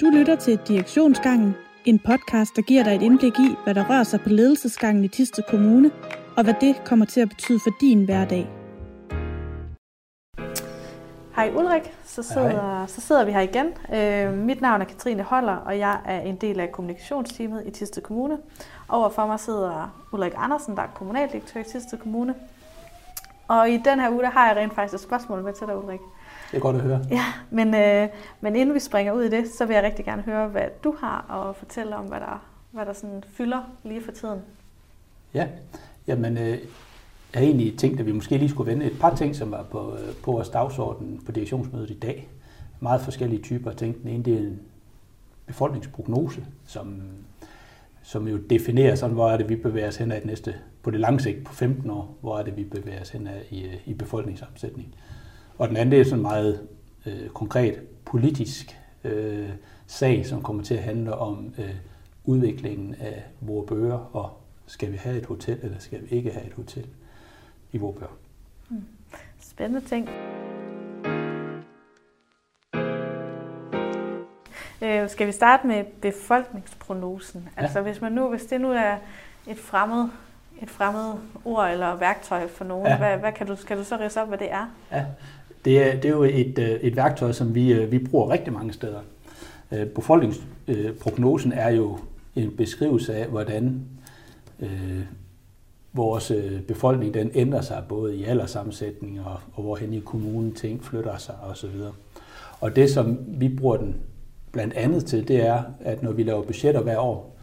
Du lytter til Direktionsgangen, en podcast, der giver dig et indblik i, hvad der rører sig på ledelsesgangen i Tiste Kommune, og hvad det kommer til at betyde for din hverdag. Hej Ulrik, så sidder, hej. så sidder vi her igen. Øh, mit navn er Katrine Holler, og jeg er en del af kommunikationsteamet i Tiste Kommune. Overfor mig sidder Ulrik Andersen, der er kommunaldirektør i Tiste Kommune. Og i den her uge, der har jeg rent faktisk et spørgsmål med til dig, Ulrik. Det er godt at høre. Ja, men, øh, men inden vi springer ud i det, så vil jeg rigtig gerne høre, hvad du har at fortælle om, hvad der, hvad der sådan fylder lige for tiden. Ja, jamen øh, jeg har egentlig tænkt, at vi måske lige skulle vende et par ting, som var på, øh, på vores dagsorden på direktionsmødet i dag. Meget forskellige typer af ting. Den ene det er en befolkningsprognose, som, som jo definerer sådan, hvor er det, vi bevæger os hen ad det næste, på det lange sigt på 15 år, hvor er det, vi bevæger os hen ad i, øh, i befolkningsomsætning. Og den anden det er sådan en meget øh, konkret politisk øh, sag, som kommer til at handle om øh, udviklingen af vores bøger, og skal vi have et hotel, eller skal vi ikke have et hotel i vores bøger. Mm. Spændende ting. Øh, skal vi starte med befolkningsprognosen? Ja. Altså hvis man nu, hvis det nu er et fremmed, et fremmed ord eller værktøj for nogen, ja. hvad, hvad kan du, skal du så rise op, hvad det er? Ja, det er, det er jo et, øh, et værktøj, som vi, øh, vi bruger rigtig mange steder. Øh, befolkningsprognosen er jo en beskrivelse af, hvordan øh, vores befolkning den ændrer sig, både i alderssammensætning og, og hvorhen i kommunen ting flytter sig osv. Og det, som vi bruger den blandt andet til, det er, at når vi laver budgetter hver år,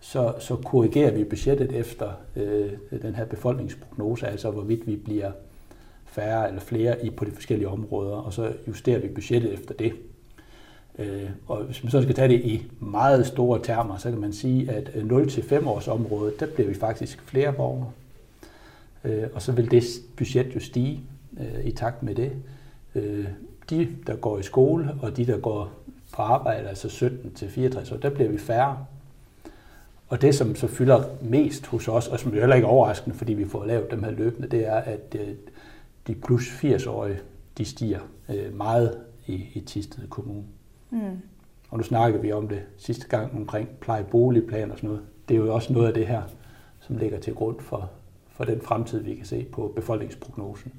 så, så korrigerer vi budgettet efter øh, den her befolkningsprognose, altså hvorvidt vi bliver færre eller flere i på de forskellige områder, og så justerer vi budgettet efter det. Øh, og hvis man så skal tage det i meget store termer, så kan man sige, at øh, 0-5 års område, der bliver vi faktisk flere borgere. Øh, og så vil det budget jo stige i takt med det. De, der går i skole, og de, der går på arbejde, altså 17 til 64 år, der bliver vi færre. Og det, som så fylder mest hos os, og som jo heller ikke er overraskende, fordi vi får lavet dem her løbende, det er, at de plus 80-årige, de stiger øh, meget i, i Tisted Kommune. Mm. Og nu snakker vi om det sidste gang omkring plejeboligplan og sådan noget. Det er jo også noget af det her, som ligger til grund for, for den fremtid, vi kan se på befolkningsprognosen.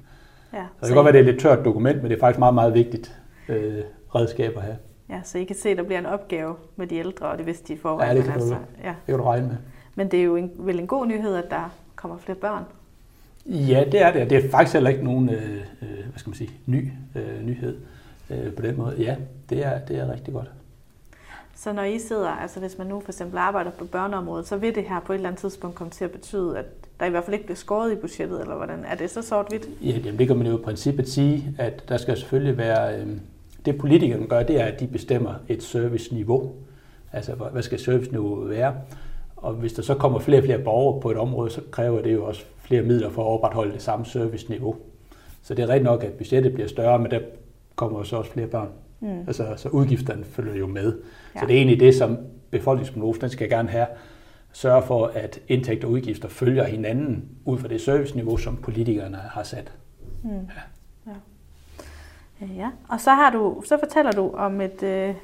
Ja, så det kan godt være, det er et lidt tørt dokument, men det er faktisk meget, meget vigtigt øh, redskab at have. Ja, så I kan se, at der bliver en opgave med de ældre, og det vidste de forvejen. Ja, det kan, altså, du, ja. det kan du regne med. Men det er jo en, vel en god nyhed, at der kommer flere børn Ja, det er det. Det er faktisk heller ikke nogen øh, øh, hvad skal man sige, ny øh, nyhed øh, på den måde. Ja, det er, det er rigtig godt. Så når I sidder, altså hvis man nu for eksempel arbejder på børneområdet, så vil det her på et eller andet tidspunkt komme til at betyde, at der i hvert fald ikke bliver skåret i budgettet, eller hvordan? Er det så sort-hvidt? Ja, jamen, det kan man jo i princippet sige, at der skal selvfølgelig være... Øh, det politikerne gør, det er, at de bestemmer et serviceniveau. Altså, hvad skal serviceniveauet være? Og hvis der så kommer flere og flere borgere på et område, så kræver det jo også flere midler for at opretholde det samme serviceniveau. Så det er rigtigt nok, at budgettet bliver større, men der kommer så også flere børn. Mm. Altså, så udgifterne følger jo med. Ja. Så det er egentlig det, som befolkningsprognosen skal gerne have. Sørge for, at indtægter og udgifter følger hinanden ud fra det serviceniveau, som politikerne har sat. Mm. Ja. Ja. ja. Og så, har du, så fortæller du om et, øh,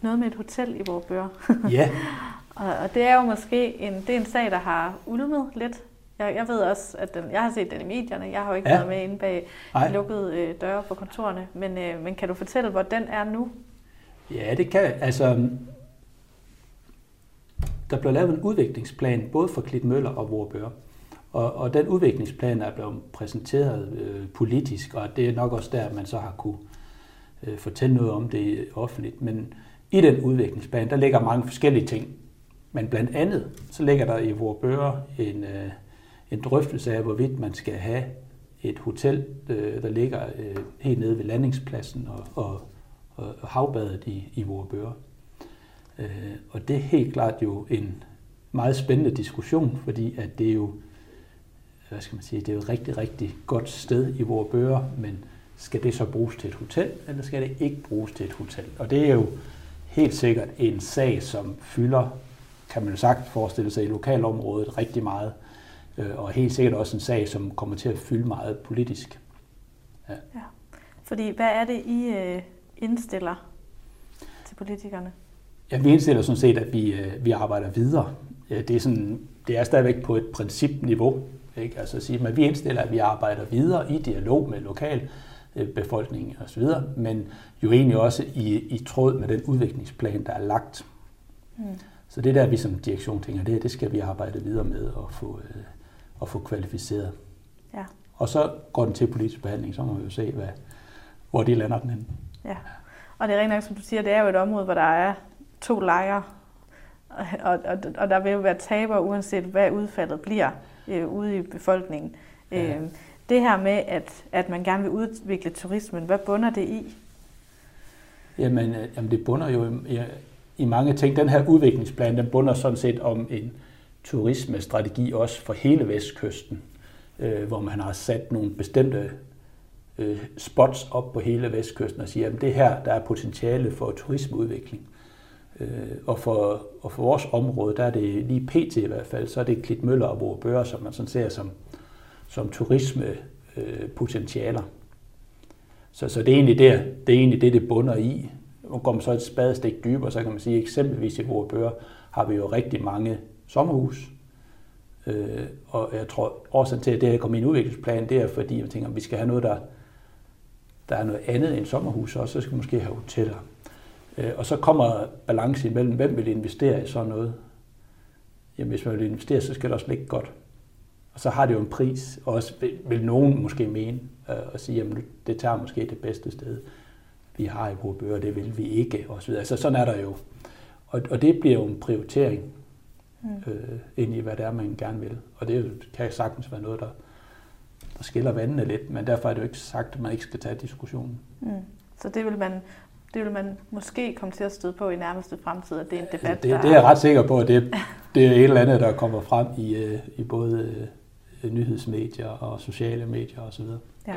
noget med et hotel i vores bøger. ja. og, og det er jo måske en, det er en sag, der har ulmet lidt jeg, jeg ved også, at den, jeg har set den i medierne. Jeg har jo ikke ja. været med inde bag Ej. lukkede øh, døre på kontorerne. Men, øh, men kan du fortælle, hvor den er nu? Ja, det kan Altså, der blev lavet en udviklingsplan, både for Klitmøller og Vorbør. Og, og den udviklingsplan er blevet præsenteret øh, politisk, og det er nok også der, man så har kunne øh, fortælle noget om det offentligt. Men i den udviklingsplan, der ligger mange forskellige ting. Men blandt andet, så ligger der i Vorbør en, øh, en drøftelse af, hvorvidt man skal have et hotel, øh, der ligger øh, helt nede ved landingspladsen og, og, og havbadet i, i Vorebøre. Øh, og det er helt klart jo en meget spændende diskussion, fordi at det er jo, hvad skal man sige, det er jo et rigtig, rigtig godt sted i Vorebøre, men skal det så bruges til et hotel, eller skal det ikke bruges til et hotel? Og det er jo helt sikkert en sag, som fylder, kan man jo sagt forestille sig, i lokalområdet rigtig meget. Øh, og helt sikkert også en sag, som kommer til at fylde meget politisk. Ja. ja. Fordi hvad er det, I øh, indstiller til politikerne? Ja, vi indstiller sådan set, at vi, øh, vi arbejder videre. Det er, sådan, det er stadigvæk på et principniveau. Ikke? Altså at sige, at vi indstiller, at vi arbejder videre i dialog med lokal øh, befolkning osv., men jo egentlig også i, i tråd med den udviklingsplan, der er lagt. Mm. Så det der, vi som direktion tænker, det, det skal vi arbejde videre med og få, øh, og få kvalificeret. Ja. Og så går den til politisk behandling, så må vi jo se, hvad, hvor de lander den hen. Ja, og det er rent nok, som du siger, det er jo et område, hvor der er to lejre, og, og, og der vil jo være taber, uanset hvad udfaldet bliver øh, ude i befolkningen. Ja. Øh, det her med, at, at man gerne vil udvikle turismen, hvad bunder det i? Jamen, øh, jamen det bunder jo i, i mange ting. Den her udviklingsplan, den bunder sådan set om en turismestrategi også for hele vestkysten, øh, hvor man har sat nogle bestemte øh, spots op på hele vestkysten og siger, at det her, der er potentiale for turismeudvikling. Øh, og, for, og for vores område, der er det lige pt. i hvert fald, så er det Klitmøller og Vorbøre, som man sådan ser som, som turismepotentialer. Øh, så, så det er egentlig der, det er egentlig det, det bunder i. Og går man så et spadestik dybere, så kan man sige, at eksempelvis i Hovedbøger har vi jo rigtig mange sommerhus. Øh, og jeg tror, årsagen til, at det her kom i en udviklingsplan, det er fordi, jeg tænker, at vi skal have noget, der, der er noget andet end sommerhus også, så skal vi måske have hoteller. Øh, og så kommer balance imellem, hvem vil investere i sådan noget. Jamen, hvis man vil investere, så skal det også ligge godt. Og så har det jo en pris, og også vil nogen måske mene øh, og sige, jamen det tager måske det bedste sted, vi har i vores bøger, det vil vi ikke, og så videre. Så sådan er der jo. Og, og det bliver jo en prioritering mm. øh, ind i, hvad det er, man gerne vil. Og det kan sagtens være noget, der, der skiller vandene lidt, men derfor er det jo ikke sagt, at man ikke skal tage diskussionen. Mm. Så det vil man det vil man måske komme til at støde på i nærmeste fremtid, at det er en debat, det, det er jeg ret sikker på, at det, det er et eller andet, der kommer frem i, øh, i både øh, nyhedsmedier og sociale medier osv. Ja.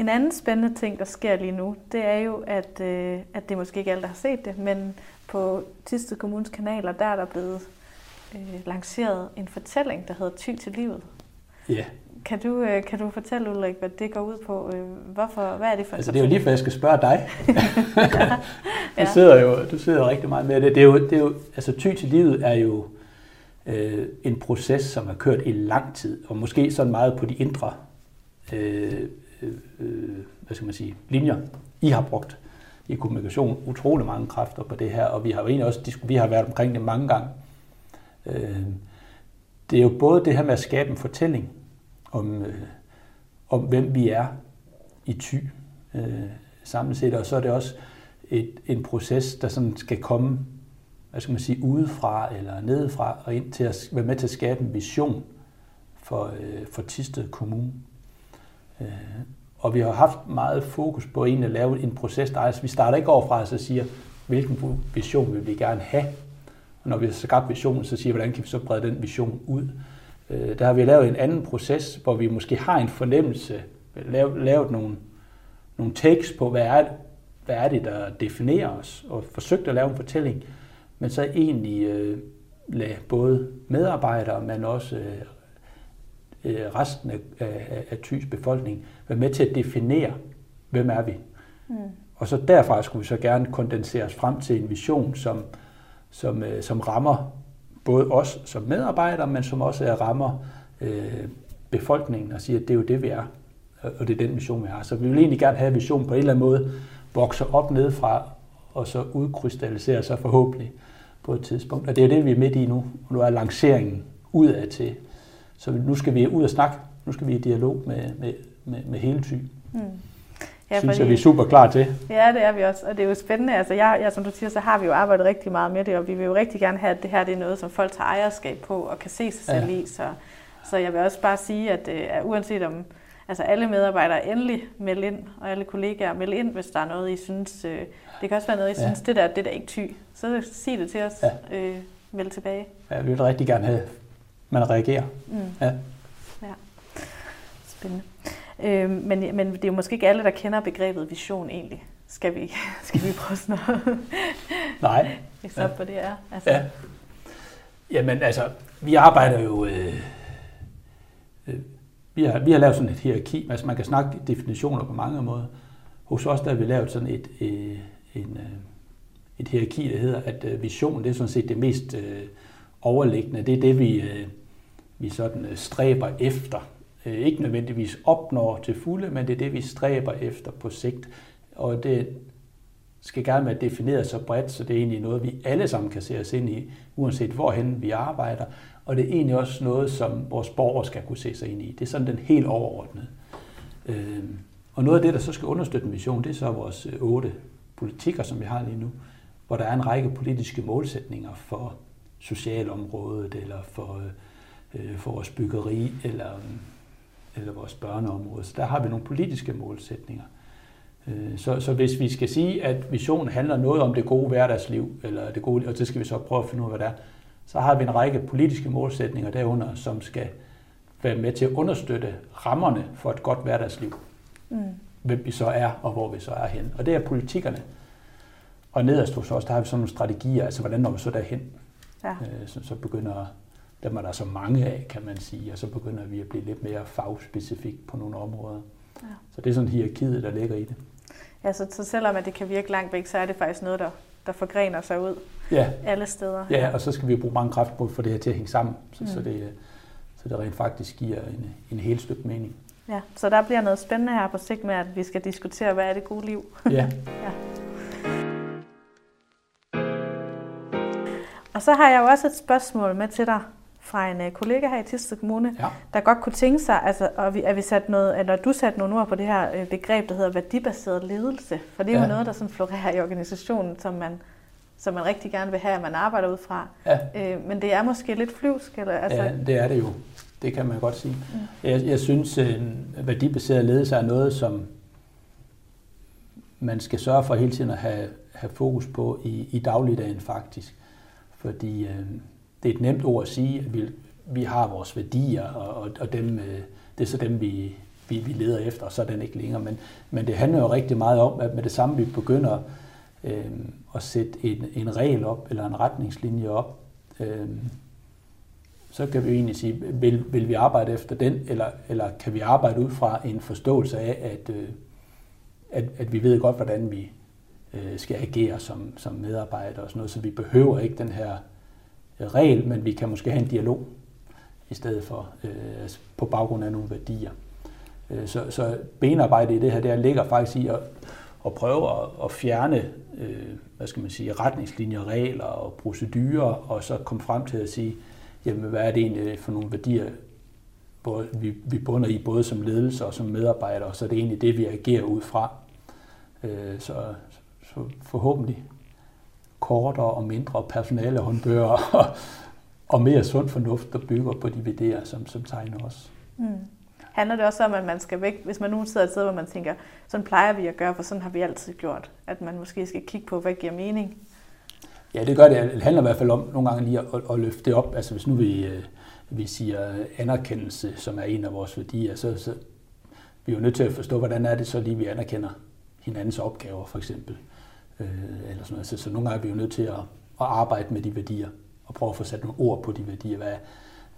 En anden spændende ting, der sker lige nu, det er jo, at, øh, at det måske ikke alle, der har set det, men på Tiste Kommunes kanaler, der er der blevet øh, lanceret en fortælling, der hedder Ty til livet. Ja. Kan du, øh, kan du fortælle, Ulrik, hvad det går ud på? Øh, hvorfor, hvad er det for Altså, det er jo lige før, jeg skal spørge dig. ja. du, sidder jo, du sidder rigtig meget med det. det, er jo, det er jo, altså, Ty til livet er jo øh, en proces, som har kørt i lang tid, og måske sådan meget på de indre øh, Øh, øh, hvad skal man sige, linjer, I har brugt i kommunikation utrolig mange kræfter på det her, og vi har jo egentlig også vi har været omkring det mange gange. Øh, det er jo både det her med at skabe en fortælling om, øh, om hvem vi er i ty øh, samlet set, og så er det også et, en proces, der sådan skal komme hvad skal man sige, udefra eller nedefra og ind til at være med til at skabe en vision for, øh, for Tisted Kommune. Øh, og vi har haft meget fokus på egentlig at lave en proces, der er, altså vi starter ikke overfra og så siger, hvilken vision vil vi gerne have. Og når vi har skabt visionen, så siger vi, hvordan kan vi så brede den vision ud. Øh, der har vi lavet en anden proces, hvor vi måske har en fornemmelse, lavet, lavet nogle, nogle tekst på, hvad er, hvad er det, der definerer os, og forsøgt at lave en fortælling, men så egentlig øh, lade både medarbejdere, men også øh, resten af, af, af Thys befolkning være med til at definere, hvem er vi. Mm. Og så derfra skulle vi så gerne kondensere os frem til en vision, som, som, øh, som rammer både os som medarbejdere, men som også rammer øh, befolkningen og siger, at det er jo det, vi er. Og det er den vision, vi har. Så vi vil egentlig gerne have, at visionen på en eller anden måde vokser op nedefra, og så udkrystalliserer sig forhåbentlig på et tidspunkt. Og det er det, vi er midt i nu. Og nu er lanceringen udad til så nu skal vi ud og snakke. Nu skal vi i dialog med, med, med, med hele ty. Mm. Ja, synes fordi, jeg, vi er super klar til. Ja, det er vi også. Og det er jo spændende. Altså, jeg, jeg, som du siger, så har vi jo arbejdet rigtig meget med det, og vi vil jo rigtig gerne have, at det her det er noget, som folk tager ejerskab på og kan se sig selv ja. i. Så, så jeg vil også bare sige, at uh, uanset om altså alle medarbejdere endelig melde ind, og alle kollegaer melde ind, hvis der er noget, I synes, uh, det kan også være noget, I ja. synes, det der, det der ikke ty. Så sig det til os. Ja. Uh, meld tilbage. Ja, vi vil rigtig gerne have man reagerer. Mm. Ja. ja. Spændende. Øh, men, men det er jo måske ikke alle, der kender begrebet vision egentlig. Skal vi, skal vi prøve sådan noget? Nej. Eksempel ja. på det er. Altså. Ja. Jamen altså, vi arbejder jo... Øh, øh, vi har, vi har lavet sådan et hierarki, altså man kan snakke definitioner på mange måder. Hos os der har vi lavet sådan et, øh, en, øh, et hierarki, der hedder, at øh, vision det er sådan set det mest øh, overliggende. Det er det, vi, øh, vi sådan øh, stræber efter. Øh, ikke nødvendigvis opnår til fulde, men det er det, vi stræber efter på sigt. Og det skal gerne være defineret så bredt, så det er egentlig noget, vi alle sammen kan se os ind i, uanset hvorhen vi arbejder. Og det er egentlig også noget, som vores borgere skal kunne se sig ind i. Det er sådan den helt overordnede. Øh, og noget af det, der så skal understøtte en vision, det er så vores otte politikker, som vi har lige nu, hvor der er en række politiske målsætninger for socialområdet, eller for, øh, for vores byggeri, eller, eller vores børneområde. Så der har vi nogle politiske målsætninger. Øh, så, så hvis vi skal sige, at visionen handler noget om det gode hverdagsliv, eller det gode, og det skal vi så prøve at finde ud af, hvad det er, så har vi en række politiske målsætninger derunder, som skal være med til at understøtte rammerne for et godt hverdagsliv. Mm. Hvem vi så er, og hvor vi så er hen. Og det er politikkerne. Og nederst hos os, der har vi sådan nogle strategier, altså hvordan når vi så derhen. Ja. Øh, så, så begynder, dem er der så mange af, kan man sige, og så begynder vi at blive lidt mere fagspecifik på nogle områder. Ja. Så det er sådan hierarkiet, der ligger i det. Ja, så, så selvom at det kan virke langt væk, så er det faktisk noget, der, der forgrener sig ud ja. alle steder. Ja, og så skal vi bruge mange kræfter på for det her til at hænge sammen, så, mm. så, det, så det rent faktisk giver en, en helt stykke mening. Ja, så der bliver noget spændende her på sigt med, at vi skal diskutere, hvad er det gode liv. Ja. ja. Og så har jeg jo også et spørgsmål med til dig fra en uh, kollega her i Tisted Kommune, ja. der godt kunne tænke sig, altså, at, vi, at, vi sat noget, eller du satte nogle ord på det her uh, begreb, der hedder værdibaseret ledelse. For det er ja. jo noget, der sådan florerer i organisationen, som man, som man rigtig gerne vil have, at man arbejder ud fra. Ja. Uh, men det er måske lidt flyvsk. Eller, altså... Ja, det er det jo. Det kan man godt sige. Mm. Jeg, jeg synes, en værdibaseret ledelse er noget, som man skal sørge for hele tiden at have, have fokus på i, i dagligdagen faktisk. Fordi øh, det er et nemt ord at sige, at vi, vi har vores værdier, og, og, og dem, øh, det er så dem, vi, vi, vi leder efter, og så er den ikke længere. Men, men det handler jo rigtig meget om, at med det samme vi begynder øh, at sætte en, en regel op, eller en retningslinje op, øh, så kan vi jo egentlig sige, vil, vil vi arbejde efter den, eller, eller kan vi arbejde ud fra en forståelse af, at, øh, at, at vi ved godt, hvordan vi øh, skal agere som, som medarbejdere og sådan noget, så vi behøver ikke den her Øh, regel, men vi kan måske have en dialog i stedet for øh, på baggrund af nogle værdier. Øh, så, så benarbejde i det her, der ligger faktisk i at, at prøve at, at fjerne øh, hvad skal man sige, retningslinjer, regler og procedurer, og så komme frem til at sige, jamen hvad er det egentlig for nogle værdier, både, vi, vi bunder i, både som ledelse og som medarbejdere, og så er det egentlig det, vi agerer ud fra. Øh, så, så forhåbentlig kortere og mindre personale håndbøger og, og mere sund fornuft, der bygger på de værdier, som, som tegner os. Mm. Handler det også om, at man skal væk, hvis man nu sidder et sted, hvor man tænker, sådan plejer vi at gøre, for sådan har vi altid gjort, at man måske skal kigge på, hvad giver mening? Ja, det gør det. Det handler i hvert fald om nogle gange lige at, at, at løfte det op. Altså hvis nu vi, øh, vi siger anerkendelse, som er en af vores værdier, så, så vi er jo nødt til at forstå, hvordan er det så lige, vi anerkender hinandens opgaver, for eksempel. Øh, eller sådan noget. Så, så nogle gange er vi jo nødt til at, at arbejde med de værdier, og prøve at få sat nogle ord på de værdier. Hvad,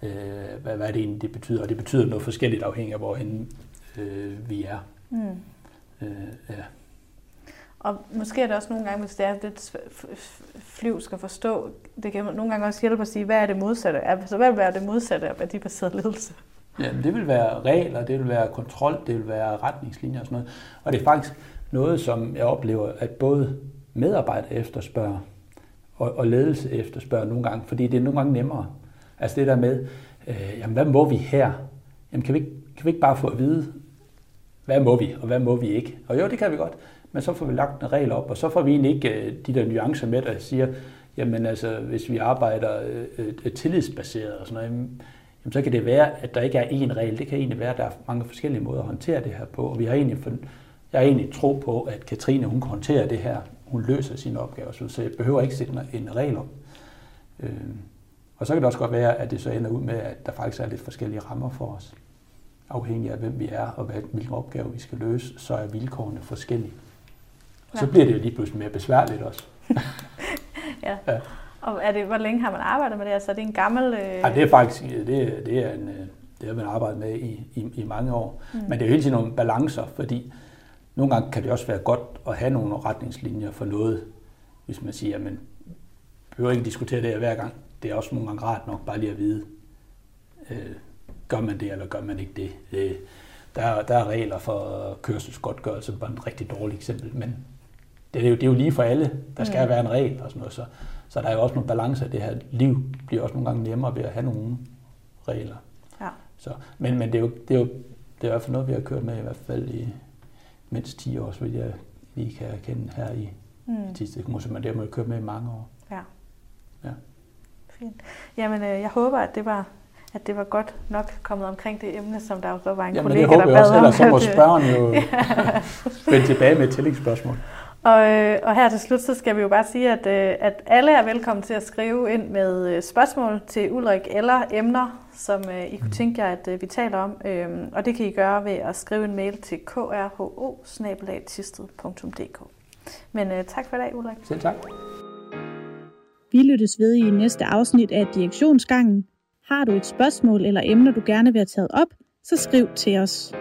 øh, hvad, hvad er det egentlig, det betyder? Og det betyder noget forskelligt afhængig af, hvorhen øh, vi er. Mm. Øh, ja. Og måske er det også nogle gange, hvis det er lidt flyv skal forstå, det kan nogle gange også hjælpe at sige, hvad er det modsatte? Altså, hvad vil være det modsatte af værdibaseret ledelse? Ja, det vil være regler, det vil være kontrol, det vil være retningslinjer og sådan noget. Og det er faktisk noget, som jeg oplever, at både medarbejdere efterspørger og, og ledelse efterspørger nogle gange, fordi det er nogle gange nemmere. Altså det der med, øh, jamen hvad må vi her? Jamen kan vi, kan vi ikke bare få at vide, hvad må vi, og hvad må vi ikke? Og jo, det kan vi godt men så får vi lagt en regel op, og så får vi egentlig ikke øh, de der nuancer med, der siger, jamen altså, hvis vi arbejder øh, øh, tillidsbaseret og sådan noget, jamen, så kan det være, at der ikke er én regel. Det kan egentlig være, at der er mange forskellige måder at håndtere det her på, og vi har egentlig, jeg har egentlig tro på, at Katrine, hun kan håndtere det her. Hun løser sine opgaver, så jeg behøver ikke sætte en regel op. Og så kan det også godt være, at det så ender ud med, at der faktisk er lidt forskellige rammer for os. Afhængig af, hvem vi er og hvilke opgaver vi skal løse, så er vilkårene forskellige. Og så bliver det jo lige pludselig mere besværligt også. ja. ja. Og er det, hvor længe har man arbejdet med det? Altså, er det en gammel... Øh... Ja, det er faktisk det, det er en, øh, det har man arbejdet med i, i, i mange år. Mm. Men det er jo hele tiden nogle balancer, fordi nogle gange kan det også være godt at have nogle retningslinjer for noget, hvis man siger, at man behøver ikke diskutere det her hver gang. Det er også nogle gange rart nok bare lige at vide, øh, gør man det, eller gør man ikke det. det der, der er regler for kørselsgodtgørelse, bare et rigtig dårligt eksempel, men det er, jo, det er jo lige for alle. Der skal mm. være en regel og sådan noget, så, så der er jo også nogle balancer. Det her liv bliver også nogle gange nemmere ved at have nogle regler. Ja. Så, men, men det er jo, det er jo det er i hvert fald noget, vi har kørt med i hvert fald i mindst 10 år, så jeg lige kan erkende her i, mm. i Tisted Kommune, har man kørt med i mange år. Ja. Ja. Fint. Jamen, øh, jeg håber, at det var at det var godt nok kommet omkring det emne, som der jo så var en Jamen, kollega, det håber der jeg bad også, ellers så må spørgeren jo vende tilbage med et tillægsspørgsmål. Og, øh, og her til slut, så skal vi jo bare sige, at, øh, at alle er velkommen til at skrive ind med øh, spørgsmål til Ulrik eller emner, som I kunne tænke jer, at vi taler om. Øh, og det kan I gøre ved at skrive en mail til krho Men tak for i dag, Ulrik. Selv tak. Vi lyttes ved i næste afsnit af Direktionsgangen. Har du et spørgsmål eller emner, du gerne vil have taget op, så skriv til os.